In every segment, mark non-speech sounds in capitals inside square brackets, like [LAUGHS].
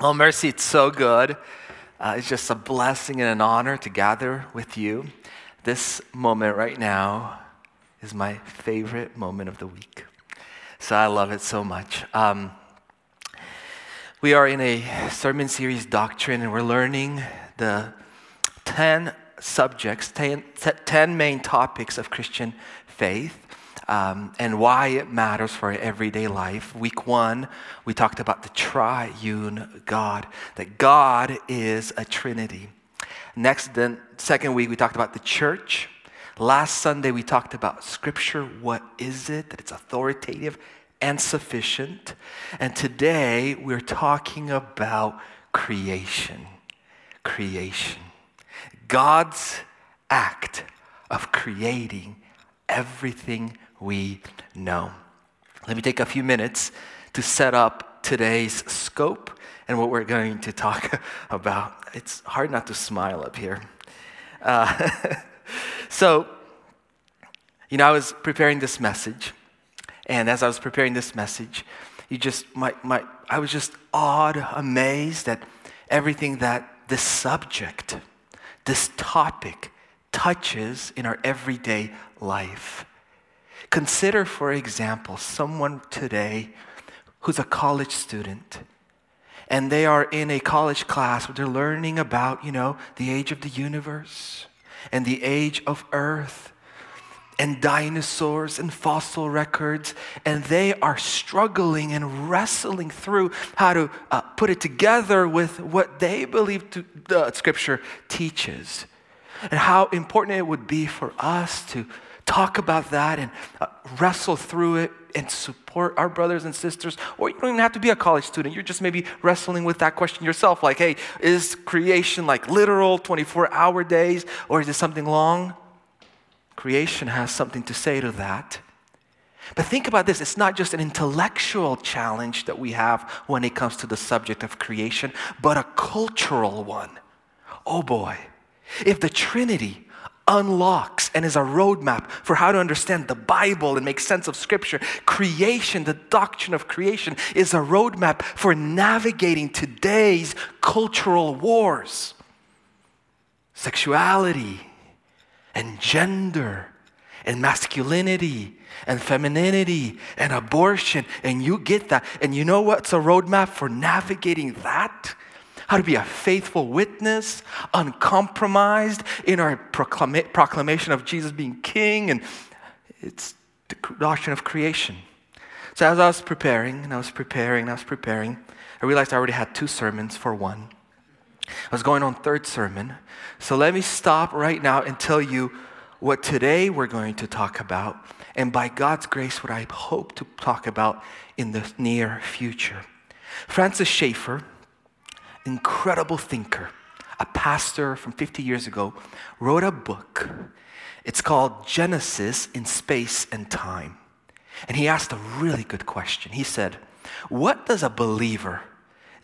Well, Mercy, it's so good. Uh, it's just a blessing and an honor to gather with you. This moment right now is my favorite moment of the week. So I love it so much. Um, we are in a sermon series, Doctrine, and we're learning the 10 subjects, 10, 10 main topics of Christian faith um, and why it matters for everyday life. Week one, we talked about the triune God, that God is a Trinity. Next, then, second week, we talked about the church. Last Sunday, we talked about Scripture. What is it? That it's authoritative and sufficient. And today, we're talking about creation. Creation. God's act of creating everything we know. Let me take a few minutes to set up today's scope and what we're going to talk [LAUGHS] about. It's hard not to smile up here. Uh, [LAUGHS] so, you know, I was preparing this message, and as I was preparing this message, you just might, might I was just awed, amazed at everything that this subject, this topic, touches in our everyday life. Consider, for example, someone today who's a college student and they are in a college class where they're learning about, you know, the age of the universe and the age of earth and dinosaurs and fossil records, and they are struggling and wrestling through how to uh, put it together with what they believe to, the scripture teaches, and how important it would be for us to talk about that and uh, wrestle through it and support our brothers and sisters. Or you don't even have to be a college student. You're just maybe wrestling with that question yourself like, hey, is creation like literal 24 hour days or is it something long? Creation has something to say to that. But think about this it's not just an intellectual challenge that we have when it comes to the subject of creation, but a cultural one. Oh boy. If the Trinity unlocks and is a roadmap for how to understand the Bible and make sense of Scripture. Creation, the doctrine of creation, is a roadmap for navigating today's cultural wars. Sexuality and gender and masculinity and femininity and abortion. And you get that. And you know what's a roadmap for navigating that? How to be a faithful witness, uncompromised in our proclama- proclamation of Jesus being king, and it's the doctrine of creation. So as I was preparing, and I was preparing, and I was preparing, I realized I already had two sermons for one. I was going on third sermon. So let me stop right now and tell you what today we're going to talk about, and by God's grace, what I hope to talk about in the near future. Francis Schaeffer, incredible thinker, a pastor from 50 years ago, wrote a book. It's called Genesis in Space and Time. And he asked a really good question. He said, What does a believer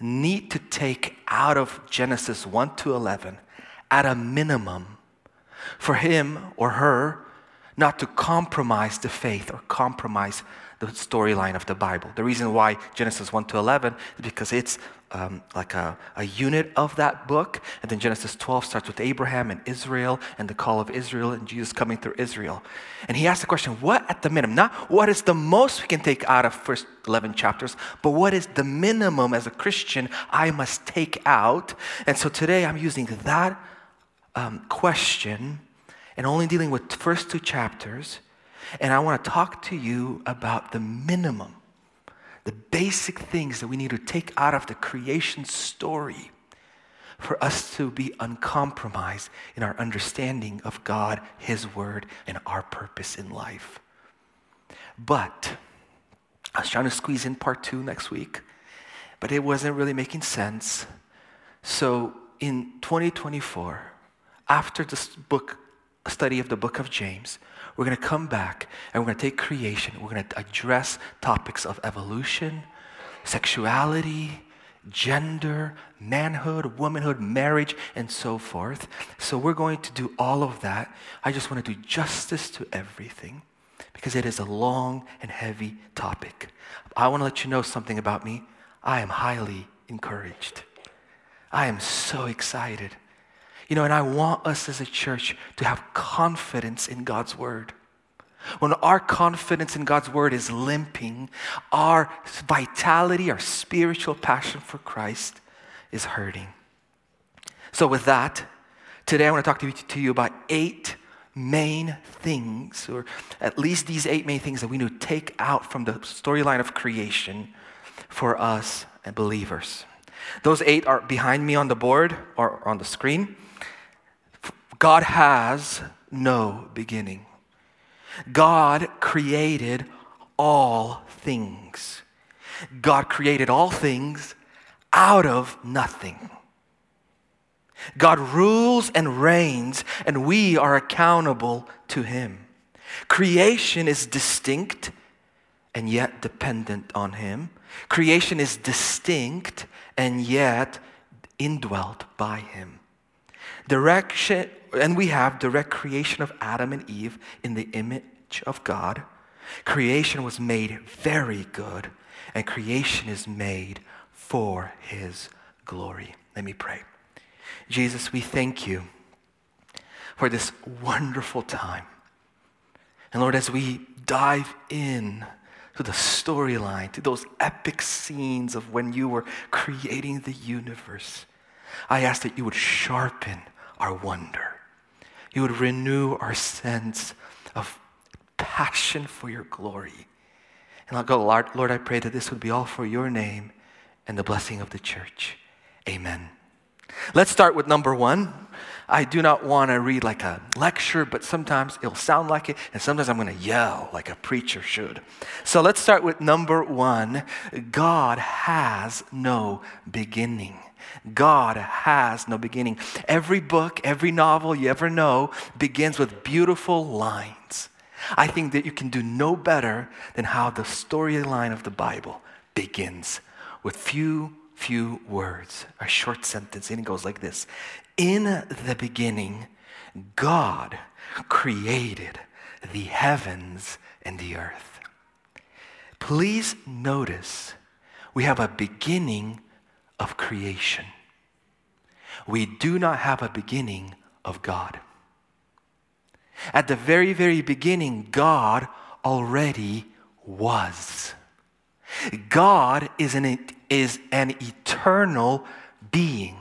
need to take out of Genesis 1 to 11 at a minimum for him or her not to compromise the faith or compromise the storyline of the Bible. The reason why Genesis 1 to 11 is because it's um, like a, a unit of that book. And then Genesis 12 starts with Abraham and Israel and the call of Israel and Jesus coming through Israel. And he asked the question what at the minimum? Not what is the most we can take out of first 11 chapters, but what is the minimum as a Christian I must take out? And so today I'm using that um, question and only dealing with first two chapters. And I want to talk to you about the minimum the basic things that we need to take out of the creation story for us to be uncompromised in our understanding of God, His Word, and our purpose in life. But I was trying to squeeze in part two next week, but it wasn't really making sense. So in 2024, after this book study of the book of James, we're going to come back and we're going to take creation. We're going to address topics of evolution, sexuality, gender, manhood, womanhood, marriage, and so forth. So we're going to do all of that. I just want to do justice to everything because it is a long and heavy topic. I want to let you know something about me. I am highly encouraged. I am so excited. You know, and I want us as a church to have confidence in God's word. When our confidence in God's word is limping, our vitality, our spiritual passion for Christ is hurting. So, with that, today I want to talk to you, to you about eight main things, or at least these eight main things that we need to take out from the storyline of creation for us and believers. Those eight are behind me on the board or on the screen. God has no beginning. God created all things. God created all things out of nothing. God rules and reigns, and we are accountable to Him. Creation is distinct and yet dependent on Him. Creation is distinct and yet indwelt by Him. Direction, and we have direct creation of Adam and Eve in the image of God. Creation was made very good, and creation is made for His glory. Let me pray. Jesus, we thank you for this wonderful time. And Lord, as we dive in to the storyline, to those epic scenes of when you were creating the universe, I ask that you would sharpen our wonder. You would renew our sense of passion for your glory. And I'll go, Lord, Lord, I pray that this would be all for your name and the blessing of the church. Amen. Let's start with number one. I do not want to read like a lecture, but sometimes it'll sound like it, and sometimes I'm going to yell like a preacher should. So let's start with number one God has no beginning. God has no beginning. Every book, every novel you ever know begins with beautiful lines. I think that you can do no better than how the storyline of the Bible begins with few few words, a short sentence, and it goes like this In the beginning, God created the heavens and the earth. Please notice we have a beginning of creation. We do not have a beginning of God. At the very, very beginning, God already was. God is an, is an eternal being.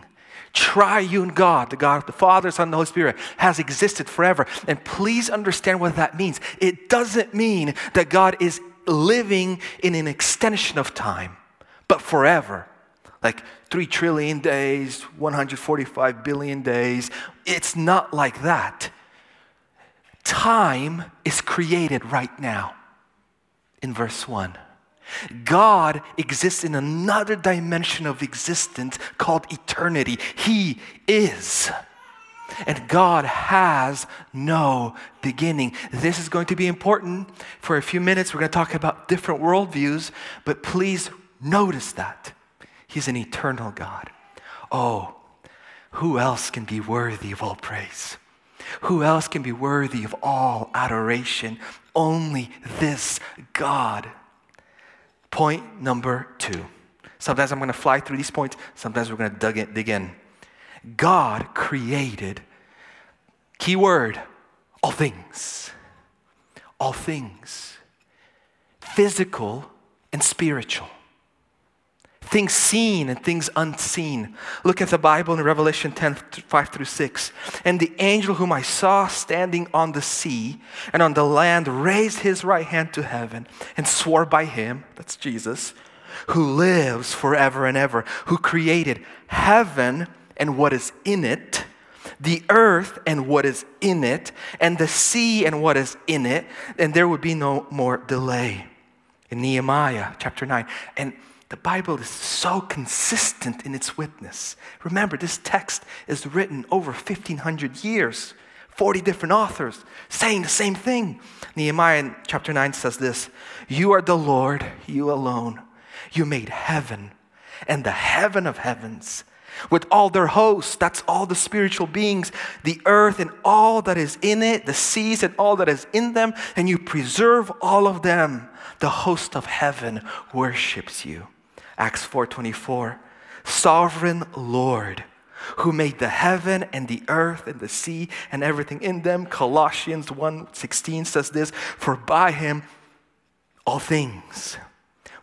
Triune God, the God of the Father, Son, and the Holy Spirit, has existed forever. And please understand what that means. It doesn't mean that God is living in an extension of time, but forever. Like 3 trillion days, 145 billion days. It's not like that. Time is created right now in verse 1. God exists in another dimension of existence called eternity. He is. And God has no beginning. This is going to be important. For a few minutes, we're going to talk about different worldviews, but please notice that. He's an eternal God. Oh, who else can be worthy of all praise? Who else can be worthy of all adoration? Only this God. Point number two. Sometimes I'm going to fly through these points, sometimes we're going to dig in. God created, key word, all things. All things. Physical and spiritual things seen and things unseen. Look at the Bible in Revelation 10 5 through 6. And the angel whom I saw standing on the sea and on the land raised his right hand to heaven and swore by him, that's Jesus, who lives forever and ever, who created heaven and what is in it the earth and what is in it, and the sea and what is in it, and there would be no more delay. In Nehemiah chapter 9. And the Bible is so consistent in its witness. Remember, this text is written over 1,500 years, 40 different authors saying the same thing. Nehemiah chapter 9 says this You are the Lord, you alone. You made heaven and the heaven of heavens with all their hosts. That's all the spiritual beings, the earth and all that is in it, the seas and all that is in them, and you preserve all of them. The host of heaven worships you. Acts 4:24 sovereign Lord who made the heaven and the earth and the sea and everything in them. Colossians 1:16 says this, for by him all things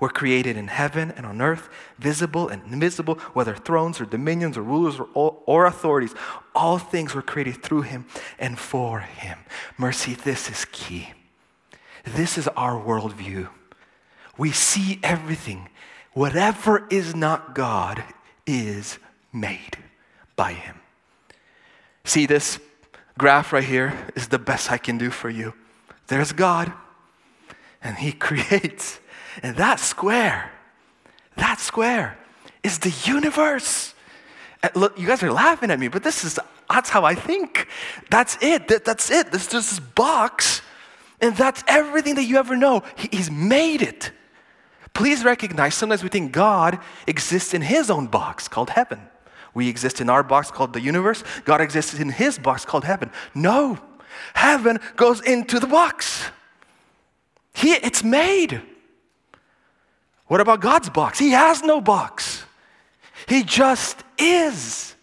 were created in heaven and on earth, visible and invisible, whether thrones or dominions or rulers or, or authorities. All things were created through him and for him. Mercy, this is key. This is our worldview. We see everything. Whatever is not God is made by him. See, this graph right here is the best I can do for you. There's God, and he [LAUGHS] creates and that square, that square is the universe. And look, you guys are laughing at me, but this is that's how I think. That's it. That, that's it. This is just this box, and that's everything that you ever know. He, he's made it. Please recognize sometimes we think God exists in his own box called heaven. We exist in our box called the universe. God exists in his box called heaven. No, heaven goes into the box. He, it's made. What about God's box? He has no box. He just is.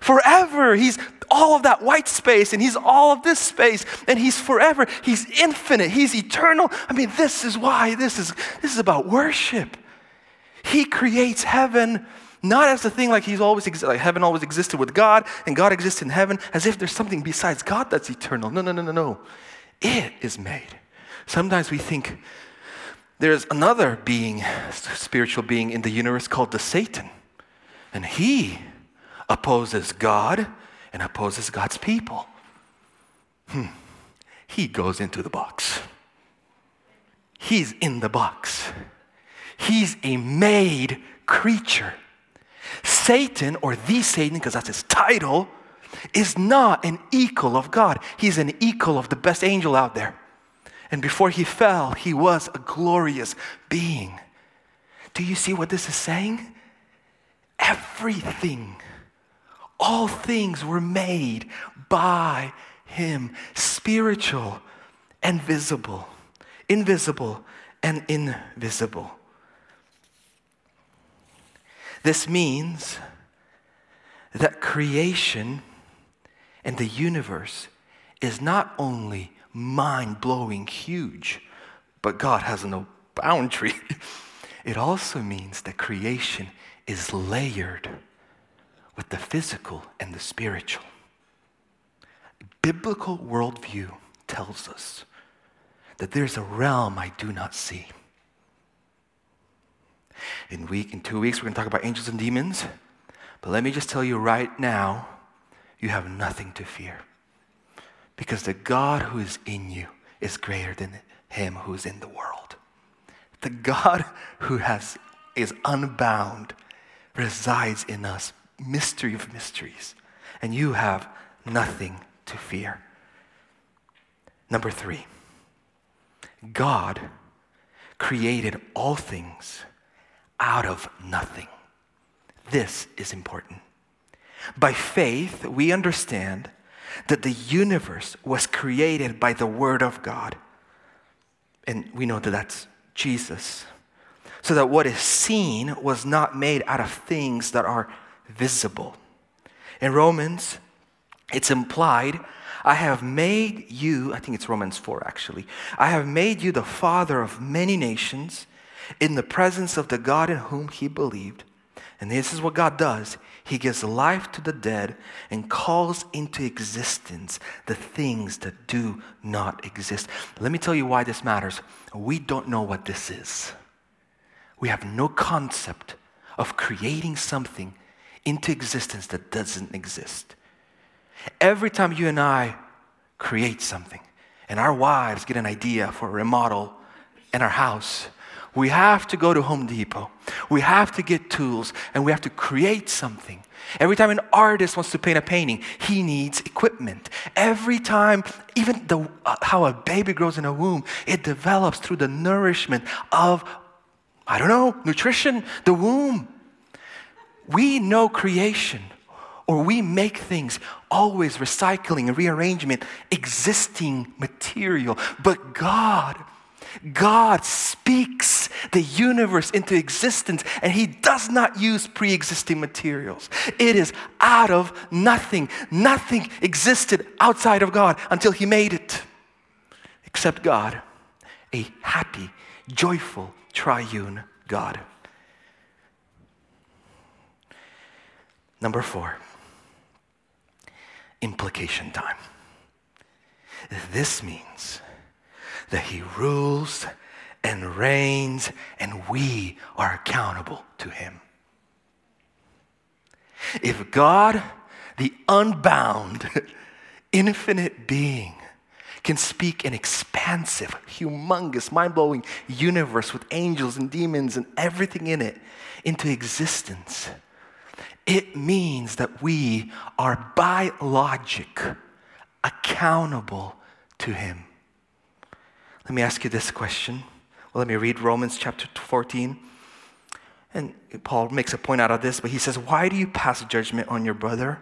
Forever. He's all of that white space and he's all of this space and he's forever. He's infinite. He's eternal. I mean, this is why this is this is about worship. He creates heaven not as a thing like he's always like heaven always existed with God and God exists in heaven as if there's something besides God that's eternal. No, no, no, no, no. It is made. Sometimes we think there's another being, spiritual being in the universe called the Satan. And he opposes God and opposes God's people. Hmm. He goes into the box. He's in the box. He's a made creature. Satan, or the Satan, because that's his title, is not an equal of God. He's an equal of the best angel out there. And before he fell, he was a glorious being. Do you see what this is saying? Everything, all things were made by him, spiritual and visible, invisible and invisible. This means that creation and the universe is not only mind blowing huge, but God has no boundary. [LAUGHS] It also means that creation is layered with the physical and the spiritual. Biblical worldview tells us that there's a realm I do not see. In week in two weeks we're going to talk about angels and demons, but let me just tell you right now, you have nothing to fear. Because the God who is in you is greater than him who is in the world. The God who has, is unbound resides in us, mystery of mysteries, and you have nothing to fear. Number three, God created all things out of nothing. This is important. By faith, we understand that the universe was created by the Word of God. And we know that that's Jesus. So that what is seen was not made out of things that are visible. In Romans, it's implied, I have made you, I think it's Romans 4 actually, I have made you the father of many nations in the presence of the God in whom he believed. And this is what God does he gives life to the dead and calls into existence the things that do not exist. Let me tell you why this matters. We don't know what this is. We have no concept of creating something into existence that doesn't exist. Every time you and I create something, and our wives get an idea for a remodel in our house, we have to go to Home Depot. We have to get tools and we have to create something. Every time an artist wants to paint a painting, he needs equipment. Every time, even the, uh, how a baby grows in a womb, it develops through the nourishment of, I don't know, nutrition, the womb. We know creation, or we make things always recycling and rearrangement, existing material. But God, God speaks the universe into existence and he does not use pre existing materials. It is out of nothing. Nothing existed outside of God until he made it, except God, a happy, joyful, triune God. Number four, implication time. This means that he rules and reigns, and we are accountable to him. If God, the unbound, [LAUGHS] infinite being, can speak an expansive, humongous, mind blowing universe with angels and demons and everything in it into existence, it means that we are by logic accountable to Him. Let me ask you this question. Well, let me read Romans chapter 14. And Paul makes a point out of this, but he says, Why do you pass judgment on your brother?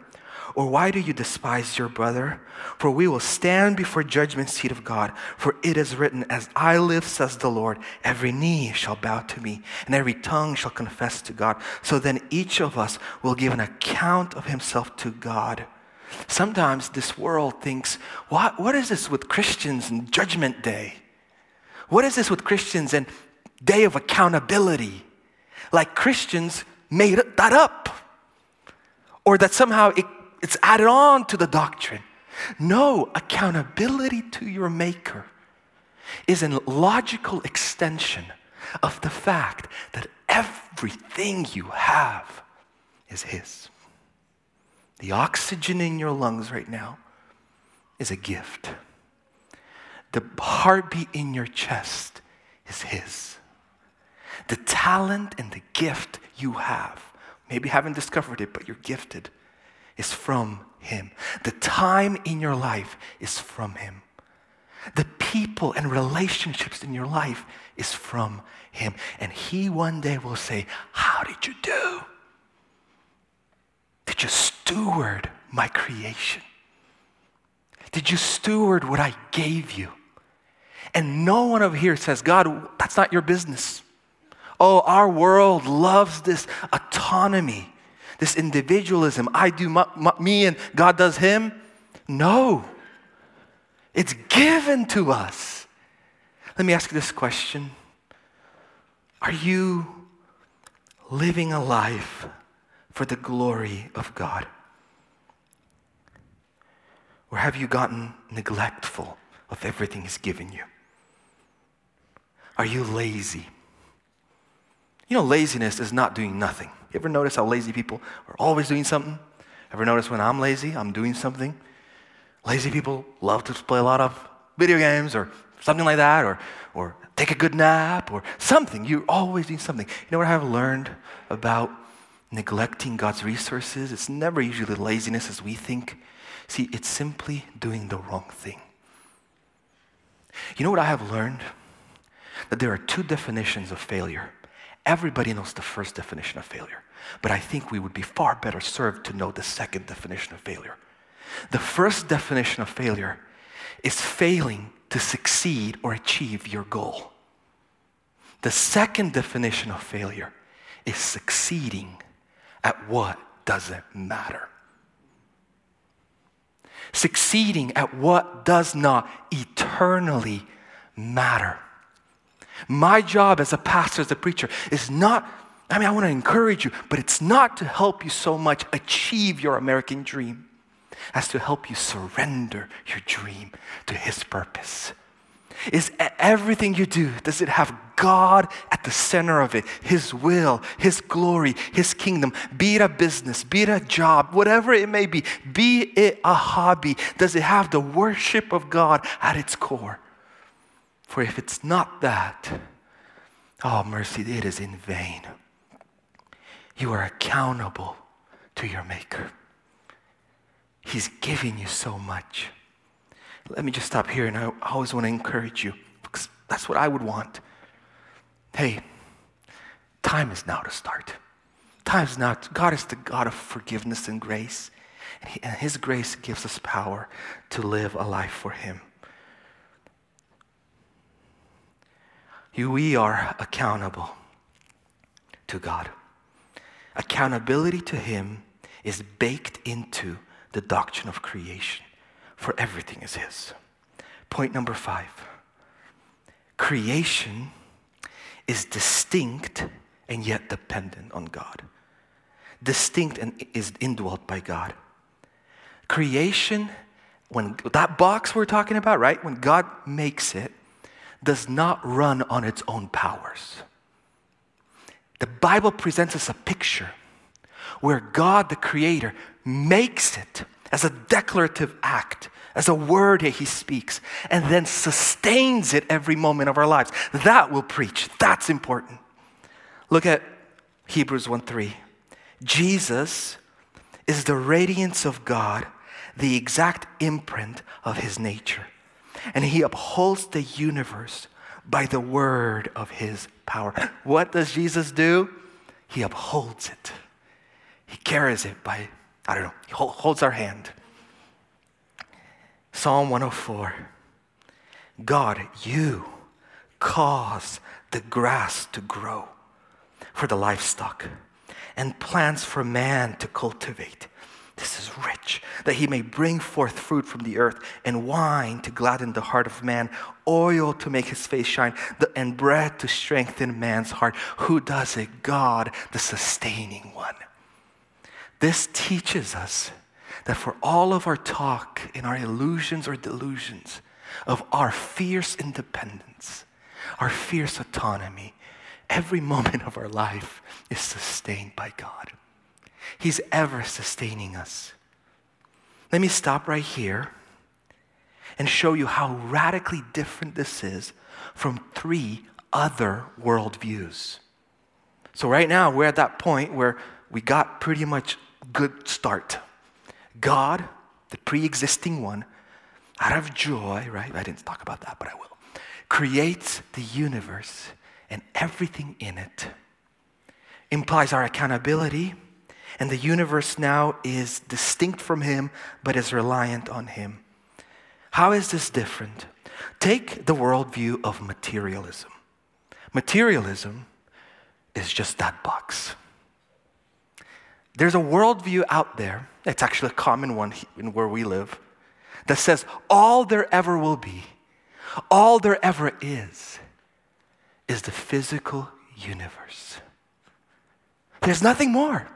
Or why do you despise your brother? For we will stand before judgment seat of God. For it is written, As I live, says the Lord, every knee shall bow to me, and every tongue shall confess to God. So then each of us will give an account of himself to God. Sometimes this world thinks, what, what is this with Christians and Judgment Day? What is this with Christians and Day of Accountability? Like Christians made that up. Or that somehow it, it's added on to the doctrine. No, accountability to your Maker is a logical extension of the fact that everything you have is His. The oxygen in your lungs right now is a gift. The heartbeat in your chest is His. The talent and the gift you have, maybe haven't discovered it, but you're gifted, is from Him. The time in your life is from Him. The people and relationships in your life is from Him. And He one day will say, How did you do? Did you steward my creation? Did you steward what I gave you? And no one over here says, God, that's not your business. Oh, our world loves this autonomy, this individualism. I do my, my, me and God does him. No, it's given to us. Let me ask you this question Are you living a life for the glory of God? Or have you gotten neglectful of everything He's given you? Are you lazy? You know, laziness is not doing nothing. You ever notice how lazy people are always doing something? Ever notice when I'm lazy, I'm doing something? Lazy people love to play a lot of video games or something like that, or, or take a good nap or something. You're always doing something. You know what I've learned about neglecting God's resources. It's never usually laziness as we think. See, it's simply doing the wrong thing. You know what I have learned? That there are two definitions of failure. Everybody knows the first definition of failure, but I think we would be far better served to know the second definition of failure. The first definition of failure is failing to succeed or achieve your goal. The second definition of failure is succeeding at what doesn't matter. Succeeding at what does not eternally matter. My job as a pastor, as a preacher, is not, I mean, I want to encourage you, but it's not to help you so much achieve your American dream as to help you surrender your dream to His purpose. Is everything you do, does it have God at the center of it? His will, His glory, His kingdom. Be it a business, be it a job, whatever it may be, be it a hobby. Does it have the worship of God at its core? For if it's not that, oh, mercy, it is in vain. You are accountable to your Maker. He's giving you so much. Let me just stop here, and I always want to encourage you because that's what I would want. Hey, time is now to start. Time is now. God is the God of forgiveness and grace, and, he, and His grace gives us power to live a life for Him. we are accountable to God. Accountability to Him is baked into the doctrine of creation, for everything is His. Point number five creation is distinct and yet dependent on God. Distinct and is indwelt by God. Creation, when that box we're talking about, right? When God makes it, does not run on its own powers. The Bible presents us a picture where God, the Creator, makes it as a declarative act, as a word that He speaks, and then sustains it every moment of our lives. That will preach. That's important. Look at Hebrews 1 3. Jesus is the radiance of God, the exact imprint of His nature. And He upholds the universe by the word of His power. [GASPS] What does Jesus do? He upholds it. He carries it by, I don't know, he holds our hand. Psalm 104 God, you cause the grass to grow for the livestock and plants for man to cultivate. This is rich, that he may bring forth fruit from the earth, and wine to gladden the heart of man, oil to make his face shine, and bread to strengthen man's heart. Who does it? God, the sustaining one. This teaches us that for all of our talk and our illusions or delusions of our fierce independence, our fierce autonomy, every [LAUGHS] moment of our life is sustained by God. He's ever sustaining us. Let me stop right here and show you how radically different this is from three other worldviews. So, right now, we're at that point where we got pretty much good start. God, the pre existing one, out of joy, right? I didn't talk about that, but I will, creates the universe and everything in it. Implies our accountability, and the universe now is distinct from Him, but is reliant on Him. How is this different? Take the worldview of materialism. Materialism is just that box. There's a worldview out there, it's actually a common one in where we live, that says all there ever will be, all there ever is, is the physical universe. There's nothing more.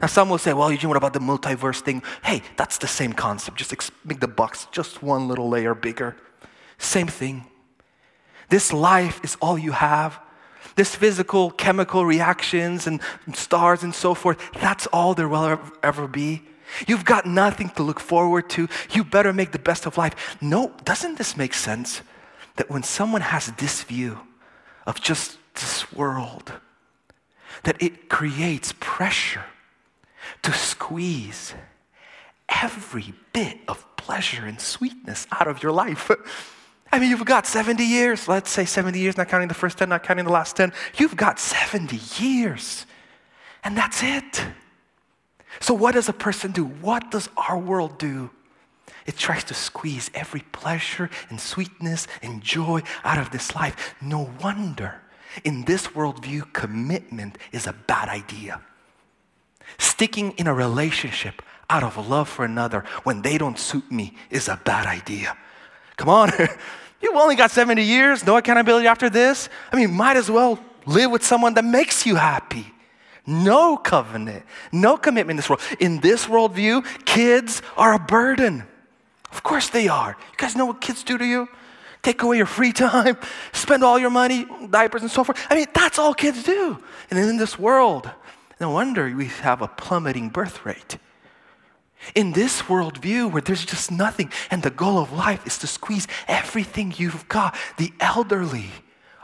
Now, some will say, well, Eugene, what about the multiverse thing? Hey, that's the same concept. Just make the box just one little layer bigger. Same thing. This life is all you have. This physical, chemical reactions and stars and so forth, that's all there will ever be. You've got nothing to look forward to. You better make the best of life. No, doesn't this make sense? That when someone has this view of just this world, that it creates pressure to squeeze every bit of pleasure and sweetness out of your life. I mean, you've got 70 years. Let's say 70 years, not counting the first 10, not counting the last 10. You've got 70 years. And that's it. So, what does a person do? What does our world do? It tries to squeeze every pleasure and sweetness and joy out of this life. No wonder in this worldview, commitment is a bad idea. Sticking in a relationship out of love for another when they don't suit me is a bad idea. Come on, [LAUGHS] You've only got 70 years, no accountability after this. I mean, might as well live with someone that makes you happy. No covenant, no commitment in this world. In this worldview, kids are a burden. Of course they are. You guys know what kids do to you? Take away your free [LAUGHS] time, spend all your money, diapers and so forth. I mean, that's all kids do. And in this world, no wonder we have a plummeting birth rate. In this worldview where there's just nothing, and the goal of life is to squeeze everything you've got, the elderly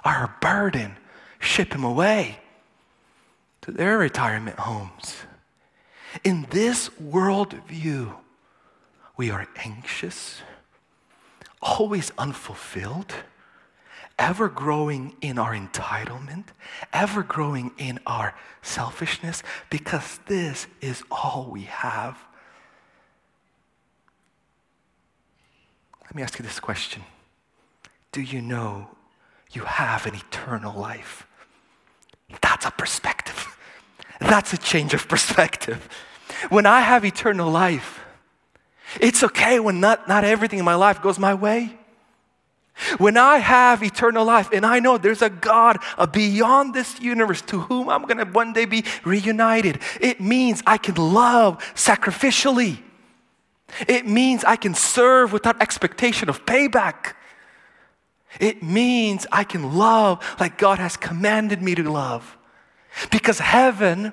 are a burden. Ship them away to their retirement homes. In this worldview, we are anxious, always unfulfilled, ever growing in our entitlement, ever growing in our selfishness, because this is all we have. Let me ask you this question Do you know you have an eternal life. That's a perspective. That's a change of perspective. When I have eternal life, it's okay when not, not everything in my life goes my way. When I have eternal life and I know there's a God beyond this universe to whom I'm going to one day be reunited, it means I can love sacrificially. It means I can serve without expectation of payback. It means I can love like God has commanded me to love. Because heaven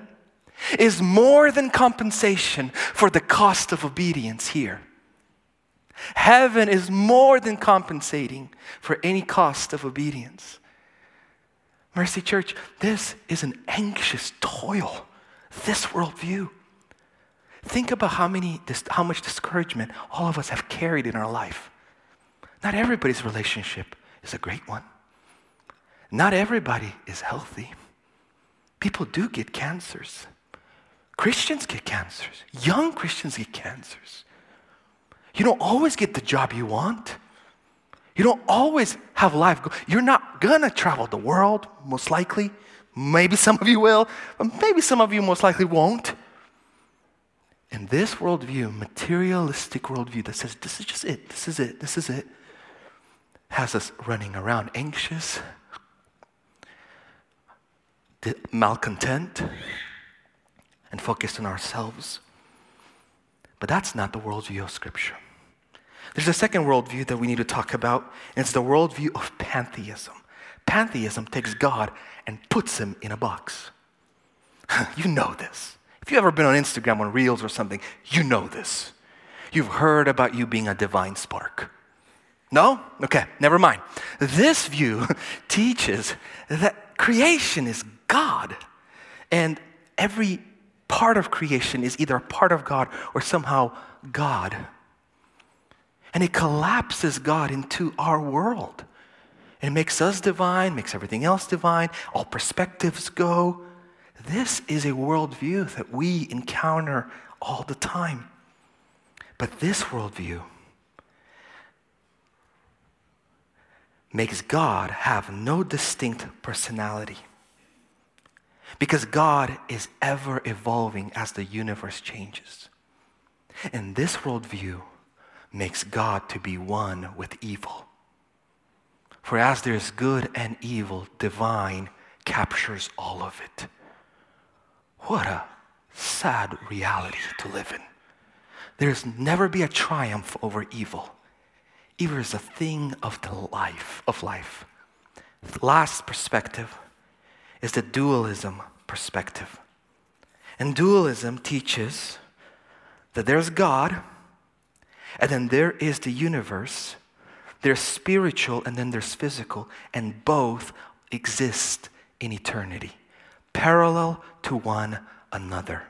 is more than compensation for the cost of obedience here. Heaven is more than compensating for any cost of obedience. Mercy Church, this is an anxious toil, this worldview. Think about how, many, how much discouragement all of us have carried in our life. Not everybody's relationship is a great one. Not everybody is healthy. People do get cancers. Christians get cancers. Young Christians get cancers. You don't always get the job you want. You don't always have life. You're not gonna travel the world, most likely. Maybe some of you will, but maybe some of you most likely won't. In this worldview, materialistic worldview that says this is just it, this is it, this is it, has us running around anxious, malcontent, and focused on ourselves. But that's not the worldview of Scripture. There's a second worldview that we need to talk about, and it's the worldview of pantheism. Pantheism takes God and puts him in a box. [LAUGHS] you know this. If you've ever been on Instagram on Reels or something, you know this. You've heard about you being a divine spark. No? Okay, never mind. This view [LAUGHS] teaches that creation is God, and every part of creation is either a part of God or somehow God. And it collapses God into our world. It makes us divine, makes everything else divine, all perspectives go. This is a worldview that we encounter all the time. But this worldview makes God have no distinct personality. Because God is ever evolving as the universe changes. And this worldview makes God to be one with evil. For as there is good and evil, divine captures all of it. What a sad reality to live in. There's never be a triumph over evil. Evil is a thing of the life of life. The last perspective is the dualism perspective. And dualism teaches that there's God and then there is the universe. There's spiritual and then there's physical, and both exist in eternity, parallel to one another.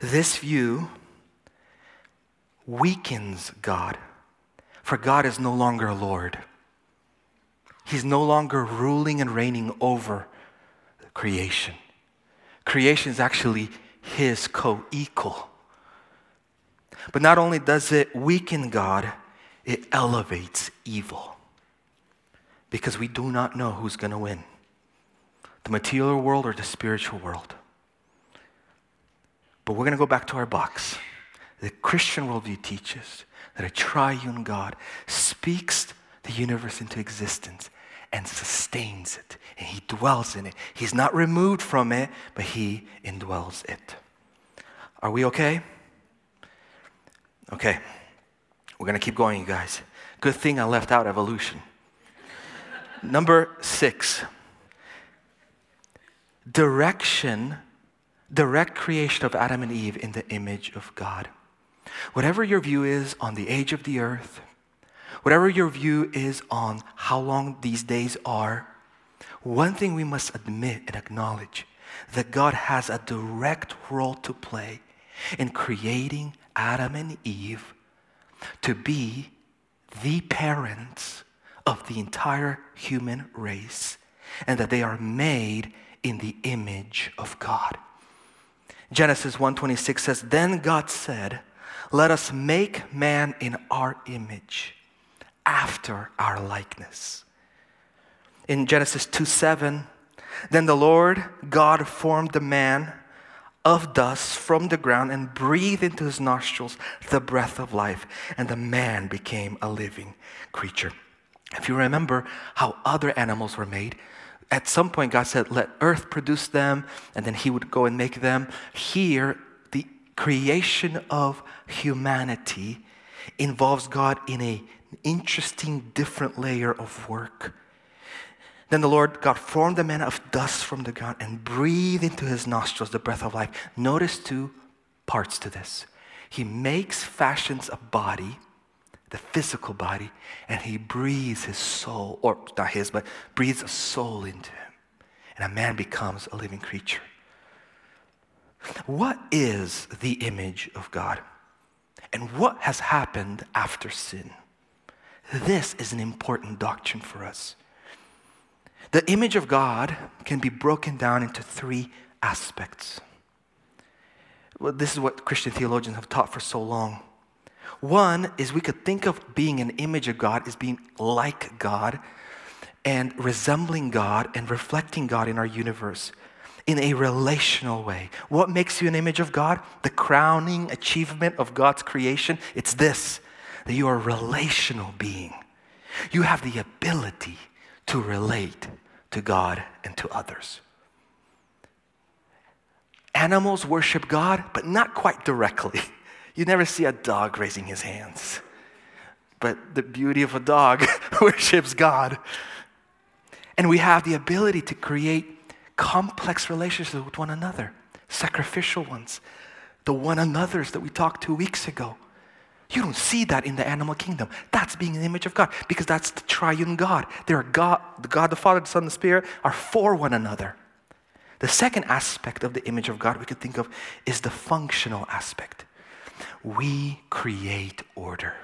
This view weakens God, for God is no longer Lord. He's no longer ruling and reigning over creation. Creation is actually his co equal. But not only does it weaken God, it elevates evil. Because we do not know who's going to win the material world or the spiritual world. But we're going to go back to our box. The Christian worldview teaches that a triune God speaks the universe into existence and sustains it, and He dwells in it. He's not removed from it, but He indwells it. Are we okay? Okay. We're going to keep going, you guys. Good thing I left out evolution. Number six direction, direct creation of Adam and Eve in the image of God. Whatever your view is on the age of the earth, whatever your view is on how long these days are, one thing we must admit and acknowledge that God has a direct role to play in creating Adam and Eve to be the parents of the entire human race and that they are made in the image of God. Genesis 1:26 says, "Then God said, let us make man in our image, after our likeness. In Genesis 2 7, then the Lord God formed the man of dust from the ground and breathed into his nostrils the breath of life, and the man became a living creature. If you remember how other animals were made, at some point God said, Let earth produce them, and then he would go and make them. Here, the creation of humanity involves God in an interesting, different layer of work. Then the Lord God formed the man of dust from the ground and breathed into his nostrils the breath of life. Notice two parts to this. He makes, fashions a body, the physical body, and he breathes his soul, or not his, but breathes a soul into him. And a man becomes a living creature. What is the image of God? And what has happened after sin? This is an important doctrine for us. The image of God can be broken down into three aspects. Well, this is what Christian theologians have taught for so long. One is we could think of being an image of God as being like God and resembling God and reflecting God in our universe in a relational way. What makes you an image of God? The crowning achievement of God's creation? It's this that you are a relational being. You have the ability to relate to God and to others. Animals worship God, but not quite directly. [LAUGHS] You never see a dog raising his hands. But the beauty of a dog [LAUGHS] worships God. And we have the ability to create complex relationships with one another, sacrificial ones, the one another's that we talked two weeks ago. You don't see that in the animal kingdom. That's being an image of God because that's the triune God. They are God, the God, the Father, the Son, the Spirit are for one another. The second aspect of the image of God we could think of is the functional aspect. We create order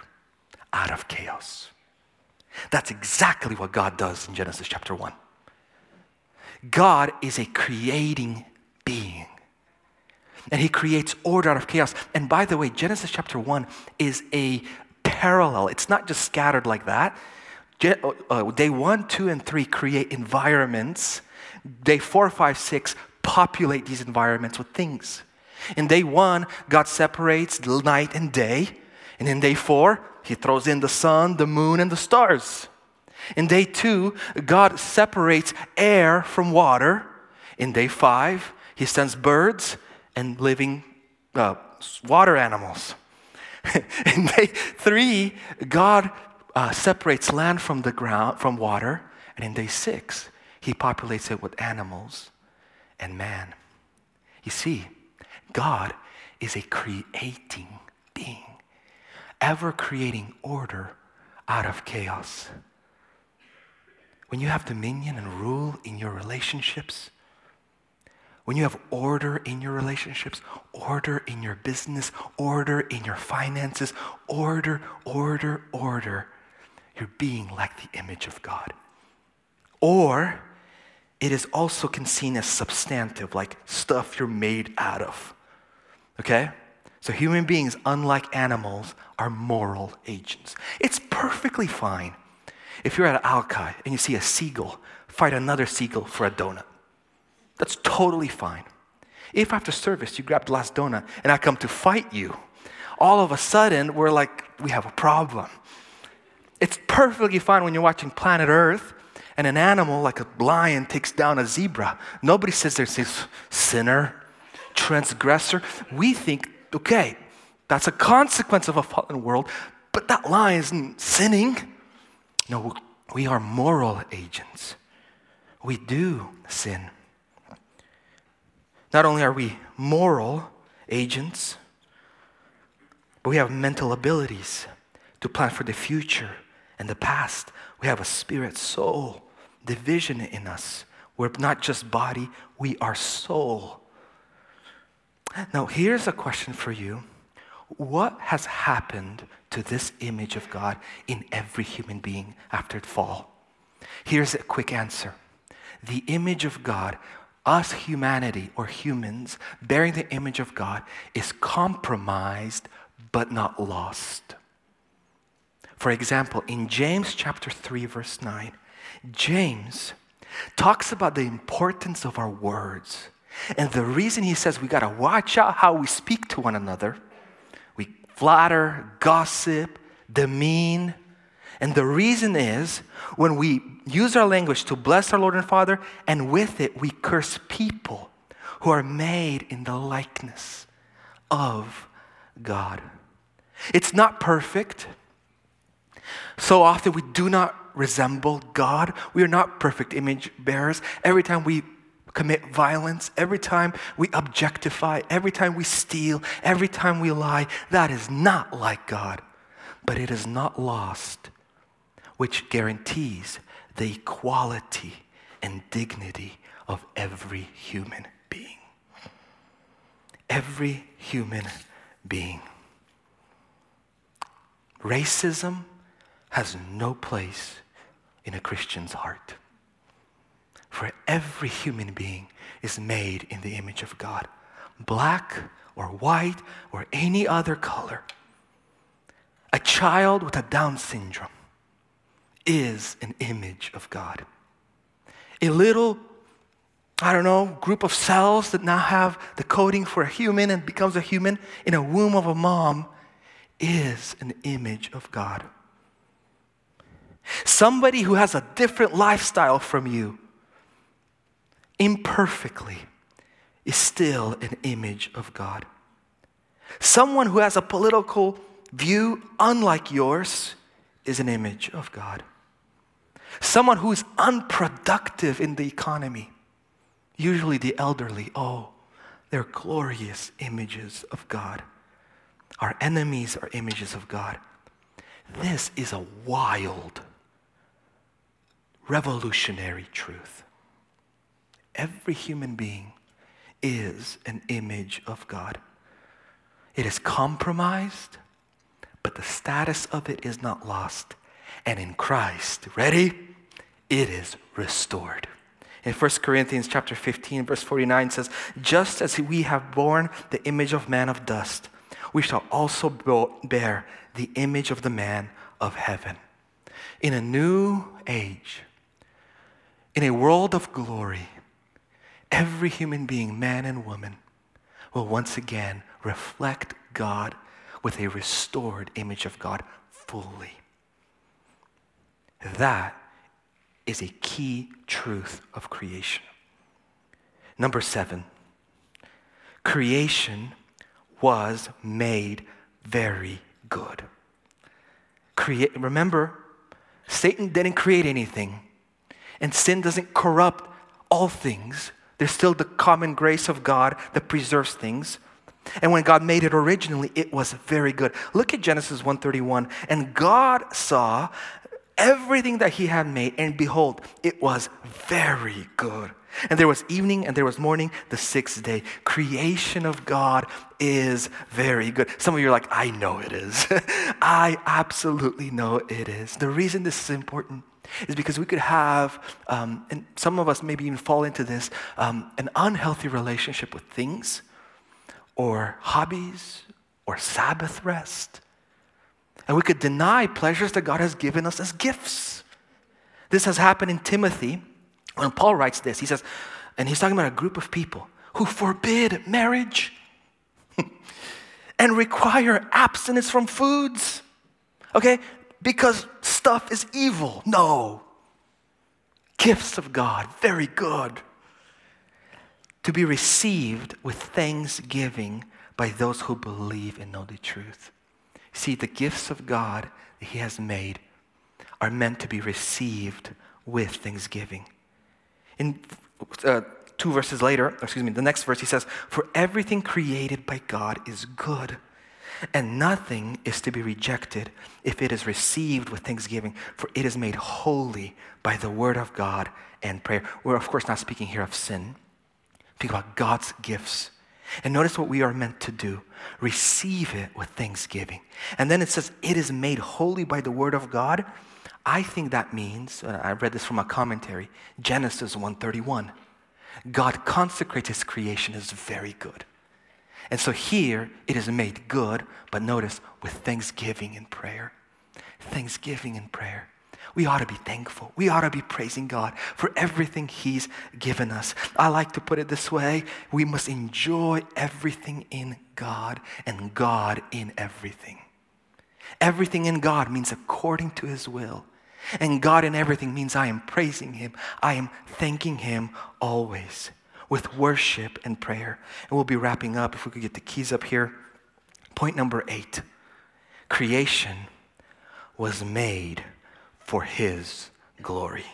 out of chaos. That's exactly what God does in Genesis chapter 1. God is a creating being. And he creates order out of chaos. And by the way, Genesis chapter 1 is a parallel. It's not just scattered like that. Uh, uh, day 1, 2, and 3 create environments. Day 4, 5, 6 populate these environments with things. In day 1, God separates night and day. And in day 4, he throws in the sun, the moon, and the stars. In day 2, God separates air from water. In day 5, he sends birds and living uh, water animals. [LAUGHS] in day three, God uh, separates land from the ground, from water. And in day six, he populates it with animals and man. You see, God is a creating being, ever creating order out of chaos. When you have dominion and rule in your relationships, when you have order in your relationships, order in your business, order in your finances, order, order, order, you're being like the image of God. Or it is also can seen as substantive, like stuff you're made out of. Okay? So human beings, unlike animals, are moral agents. It's perfectly fine if you're at Alki and you see a seagull fight another seagull for a donut. That's totally fine. If after service you grab the last donut and I come to fight you, all of a sudden we're like, we have a problem. It's perfectly fine when you're watching Planet Earth and an animal like a lion takes down a zebra. Nobody says there's this sinner, transgressor. We think, okay, that's a consequence of a fallen world, but that lion isn't sinning. No, we are moral agents. We do sin. Not only are we moral agents, but we have mental abilities to plan for the future and the past. We have a spirit, soul, division in us. We're not just body, we are soul. Now, here's a question for you What has happened to this image of God in every human being after the fall? Here's a quick answer the image of God us, humanity or humans, bearing the image of God, is compromised but not lost. For example, in James chapter 3 verse 9, James talks about the importance of our words. And the reason he says we got to watch out how we speak to one another, we flatter, gossip, demean. And the reason is when we use our language to bless our Lord and Father, and with it we curse people who are made in the likeness of God. It's not perfect. So often we do not resemble God. We are not perfect image bearers. Every time we commit violence, every time we objectify, every time we steal, every time we lie, that is not like God. But it is not lost, which guarantees the equality and dignity of every human being. Every human being. Racism has no place in a Christian's heart. For every human being is made in the image of God, black or white or any other color. A child with a Down syndrome is an image of God. A little, I don't know, group of cells that now have the coding for a human and becomes a human in a womb of a mom is an image of God. Somebody who has a different lifestyle from you, imperfectly, is still an image of God. Someone who has a political view unlike yours is an image of God. Someone who is unproductive in the economy, usually the elderly, oh, they're glorious images of God. Our enemies are images of God. This is a wild, revolutionary truth. Every human being is an image of God. It is compromised, but the status of it is not lost. And in Christ, ready? It is restored. In 1 Corinthians chapter 15 verse 49 says, "Just as we have borne the image of man of dust, we shall also bear the image of the man of heaven. In a new age, in a world of glory, every human being, man and woman, will once again reflect God with a restored image of God fully. That is a key truth of creation. Number seven, creation was made very good. Create, remember, Satan didn't create anything, and sin doesn't corrupt all things. There's still the common grace of God that preserves things. And when God made it originally, it was very good. Look at Genesis 1:31. And God saw everything that he had made, and behold, it was very good. And there was evening and there was morning, the sixth day. Creation of God is very good. Some of you are like, I know it is. [LAUGHS] I absolutely know it is. The reason this is important is because we could have, um, and some of us maybe even fall into this, um, an unhealthy relationship with things or hobbies or Sabbath rest. And we could deny pleasures that God has given us as gifts. This has happened in Timothy when Paul writes this, he says, and he's talking about a group of people who forbid marriage [LAUGHS] and require abstinence from foods. Okay? Because stuff is evil. No. Gifts of God, very good. To be received with thanksgiving by those who believe and know the truth. See, the gifts of God that He has made are meant to be received with thanksgiving. In uh, two verses later, excuse me, the next verse, he says, For everything created by God is good, and nothing is to be rejected if it is received with thanksgiving, for it is made holy by the word of God and prayer. We're, of course, not speaking here of sin, speaking about God's gifts. And notice what we are meant to do receive it with thanksgiving. And then it says, It is made holy by the word of God I think that means, I read this from a commentary, Genesis 1:31. God consecrates his creation as very good. And so here it is made good, but notice with thanksgiving and prayer. thanksgiving and prayer. We ought to be thankful. We ought to be praising God for everything He's given us. I like to put it this way we must enjoy everything in God and God in everything. Everything in God means according to His will. And God in everything means I am praising Him, I am thanking Him always with worship and prayer. And we'll be wrapping up if we could get the keys up here. Point number eight creation was made for His glory.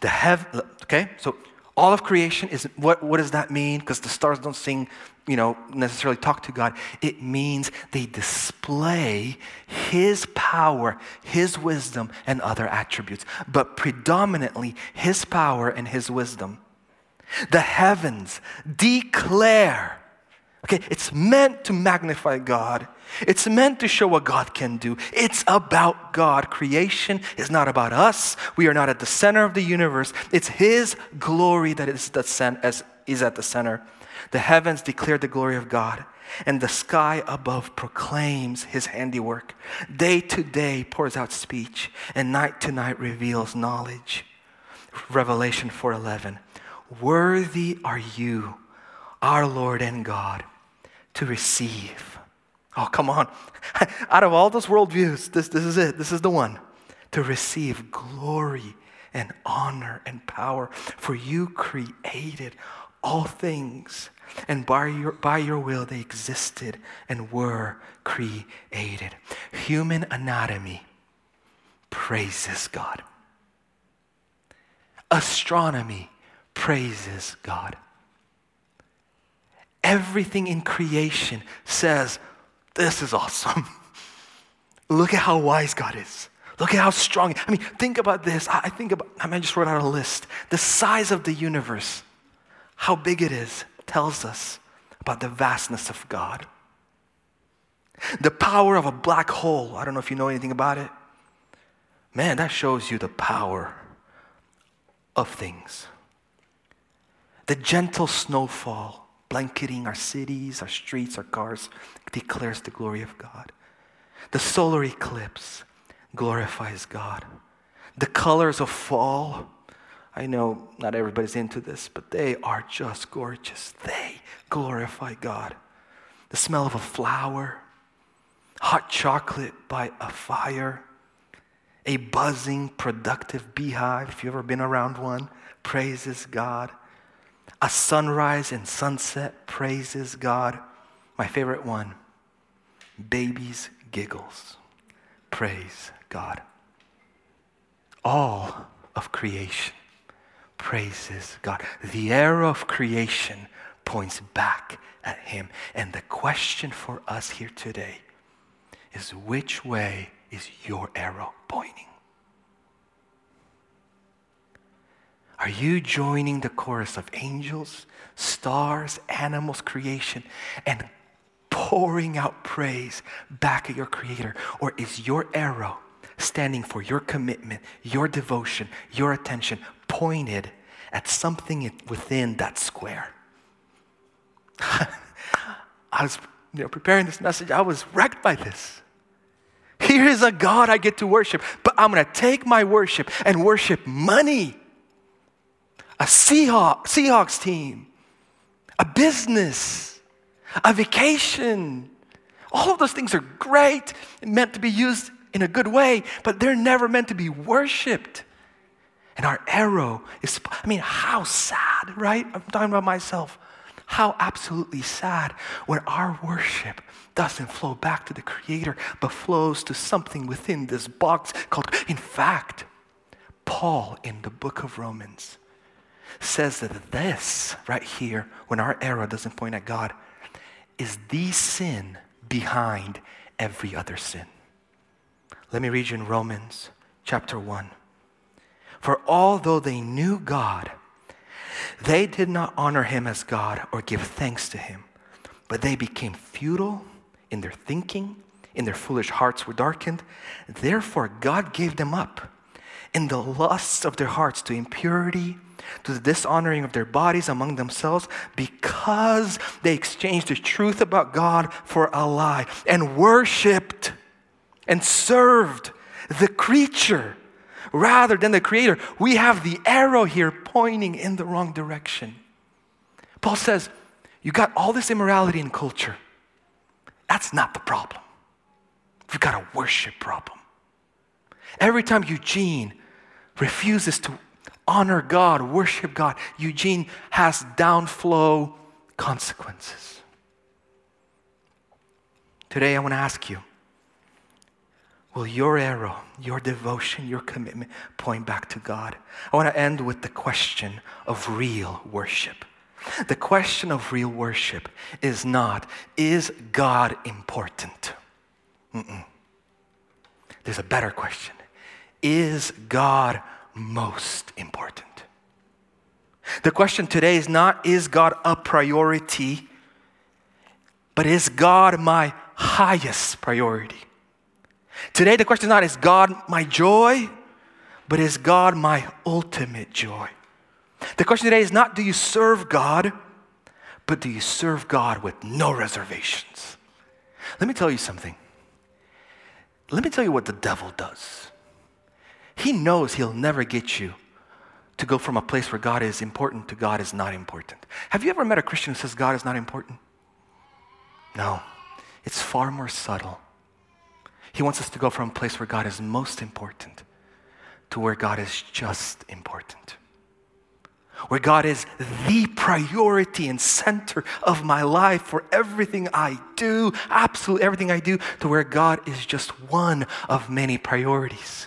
The heaven, okay, so all of creation is what, what does that mean? Because the stars don't sing, you know, necessarily talk to God. It means they display His power, His wisdom, and other attributes, but predominantly His power and His wisdom. The heavens declare. Okay, it's meant to magnify God. It's meant to show what God can do. It's about God. Creation is not about us. We are not at the center of the universe. It's His glory that is, the as, is at the center. The heavens declare the glory of God, and the sky above proclaims His handiwork. Day to day pours out speech, and night to night reveals knowledge. Revelation 4:11. Worthy are you, our Lord and God, to receive. Oh, come on. [LAUGHS] Out of all those worldviews, this, this is it. This is the one. To receive glory and honor and power. For you created all things, and by your, by your will they existed and were created. Human anatomy praises God. Astronomy praises God. Everything in creation says, This is awesome. [LAUGHS] Look at how wise God is. Look at how strong. I mean, think about this. I think about, I, mean, I just wrote out a list. The size of the universe, how big it is, tells us about the vastness of God. The power of a black hole, I don't know if you know anything about it. Man, that shows you the power of things. The gentle snowfall blanketing our cities, our streets, our cars declares the glory of God. The solar eclipse glorifies God. The colors of fall, I know not everybody's into this, but they are just gorgeous. They glorify God. The smell of a flower, hot chocolate by a fire, a buzzing, productive beehive, if you've ever been around one, praises God a sunrise and sunset praises God. My favorite one, babies' giggles. Praise God. All of creation praises God. The arrow of creation points back at Him. And the question for us here today is which way is your arrow pointing? Are you joining the chorus of angels, stars, animals, creation, and pouring out praise back at your Creator? Or is your arrow standing for your commitment, your devotion, your attention pointed at something within that square? [LAUGHS] I was you know, preparing this message, I was wrecked by this. Here is a God I get to worship, but I'm to take my worship and worship money a Seahawks, Seahawks team, a business, a vacation. All of those things are great, meant to be used in a good way, but they're never meant to be worshiped. And our arrow is, I mean, how sad, right? I'm talking about myself. How absolutely sad when our worship doesn't flow back to the Creator, but flows to something within this box called, in fact, Paul in the book of Romans says that this right here, when our arrow doesn't point at God, is the sin behind every other sin. Let me read you in Romans chapter 1. For although they knew God, they did not honor him as God or give thanks to him, but they became futile in their thinking, in their foolish hearts were darkened. Therefore, God gave them up in the lusts of their hearts to impurity to the dishonoring of their bodies among themselves because they exchanged the truth about God for a lie and worshiped and served the creature rather than the creator. We have the arrow here pointing in the wrong direction. Paul says, You got all this immorality in culture. That's not the problem. You've got a worship problem. Every time Eugene refuses to honor God, worship God, Eugene has downflow consequences. Today, I want to ask you will your arrow, your devotion, your commitment point back to God? I want to end with the question of real worship. The question of real worship is not, is God important? Mm-mm. There's a better question. Is God most important? The question today is not, is God a priority, but is God my highest priority? Today, the question is not, is God my joy, but is God my ultimate joy? The question today is not, do you serve God, but do you serve God with no reservations? Let me tell you something. Let me tell you what the devil does. He knows he'll never get you to go from a place where God is important to God is not important. Have you ever met a Christian who says God is not important? No, it's far more subtle. He wants us to go from a place where God is most important to where God is just important. Where God is the priority and center of my life for everything I do, absolutely everything I do, to where God is just one of many priorities.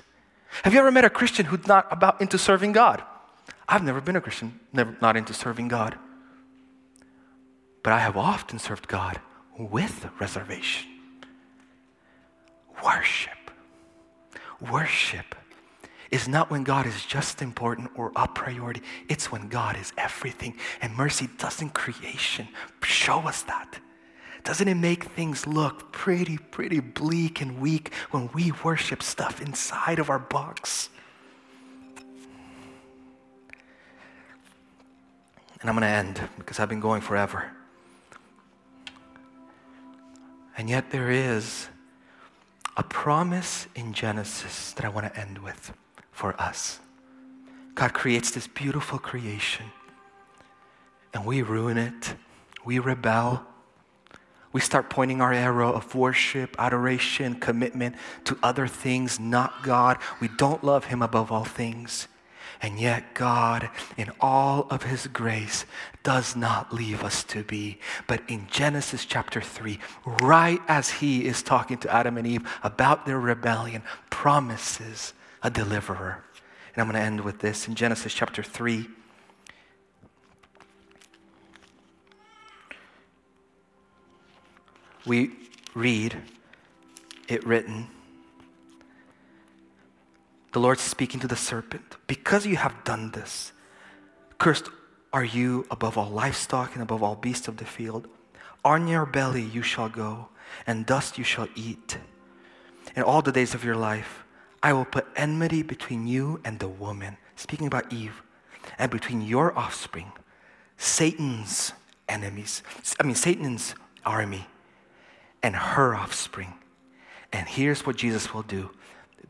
Have you ever met a Christian who's not about into serving God? I've never been a Christian, never not into serving God. But I have often served God with reservation. Worship. Worship is not when God is just important or a priority. It's when God is everything. And mercy doesn't creation show us that. Doesn't it make things look pretty, pretty bleak and weak when we worship stuff inside of our box? And I'm going to end because I've been going forever. And yet there is a promise in Genesis that I want to end with for us. God creates this beautiful creation, and we ruin it. We rebel. We start pointing our arrow of worship, adoration, commitment to other things, not God. We don't love Him above all things. And yet, God, in all of His grace, does not leave us to be. But in Genesis chapter 3, right as He is talking to Adam and Eve about their rebellion, promises a deliverer. And I'm going to end with this in Genesis chapter 3. We read it written the Lord speaking to the serpent, because you have done this, cursed are you above all livestock and above all beasts of the field. On your belly you shall go, and dust you shall eat. In all the days of your life, I will put enmity between you and the woman, speaking about Eve, and between your offspring, Satan's enemies, I mean, Satan's army, and her offspring. And here's what Jesus will do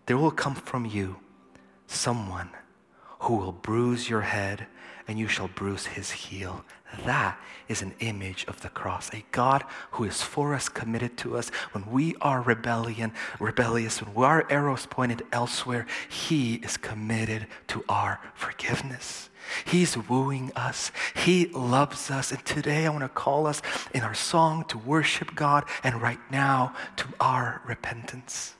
there will come from you someone who will bruise your head and you shall bruise his heel. That is an image of the cross. A God who is for us, committed to us. When we are rebellion, rebellious, when our arrows pointed elsewhere, he is committed to our forgiveness. He's wooing us. He loves us. And today I want to call us in our song to worship God and right now to our repentance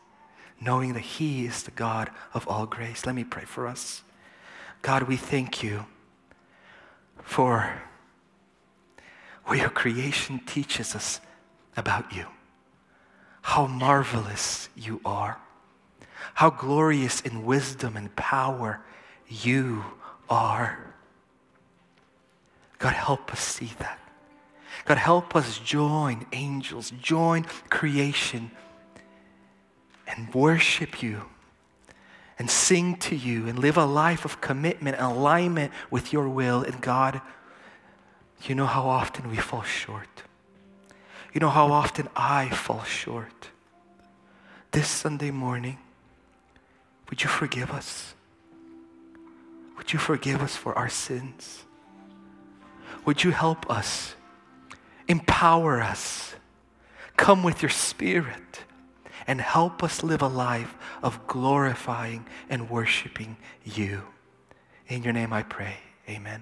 knowing that He is the God of all grace. Let me pray for us. God, we thank you for what your creation teaches us about you. How marvelous you are. How glorious in wisdom and power you are. God, help us see that. God, help us join angels, join creation and worship you and sing to you and live a life of commitment and alignment with your will. And God, you know how often we fall short. You know how often I fall short. this Sunday morning, would you forgive us? Would you forgive us for our sins? Would you help us? Empower us. Come with your spirit and help us live a life of glorifying and worshiping you. In your name I pray. Amen.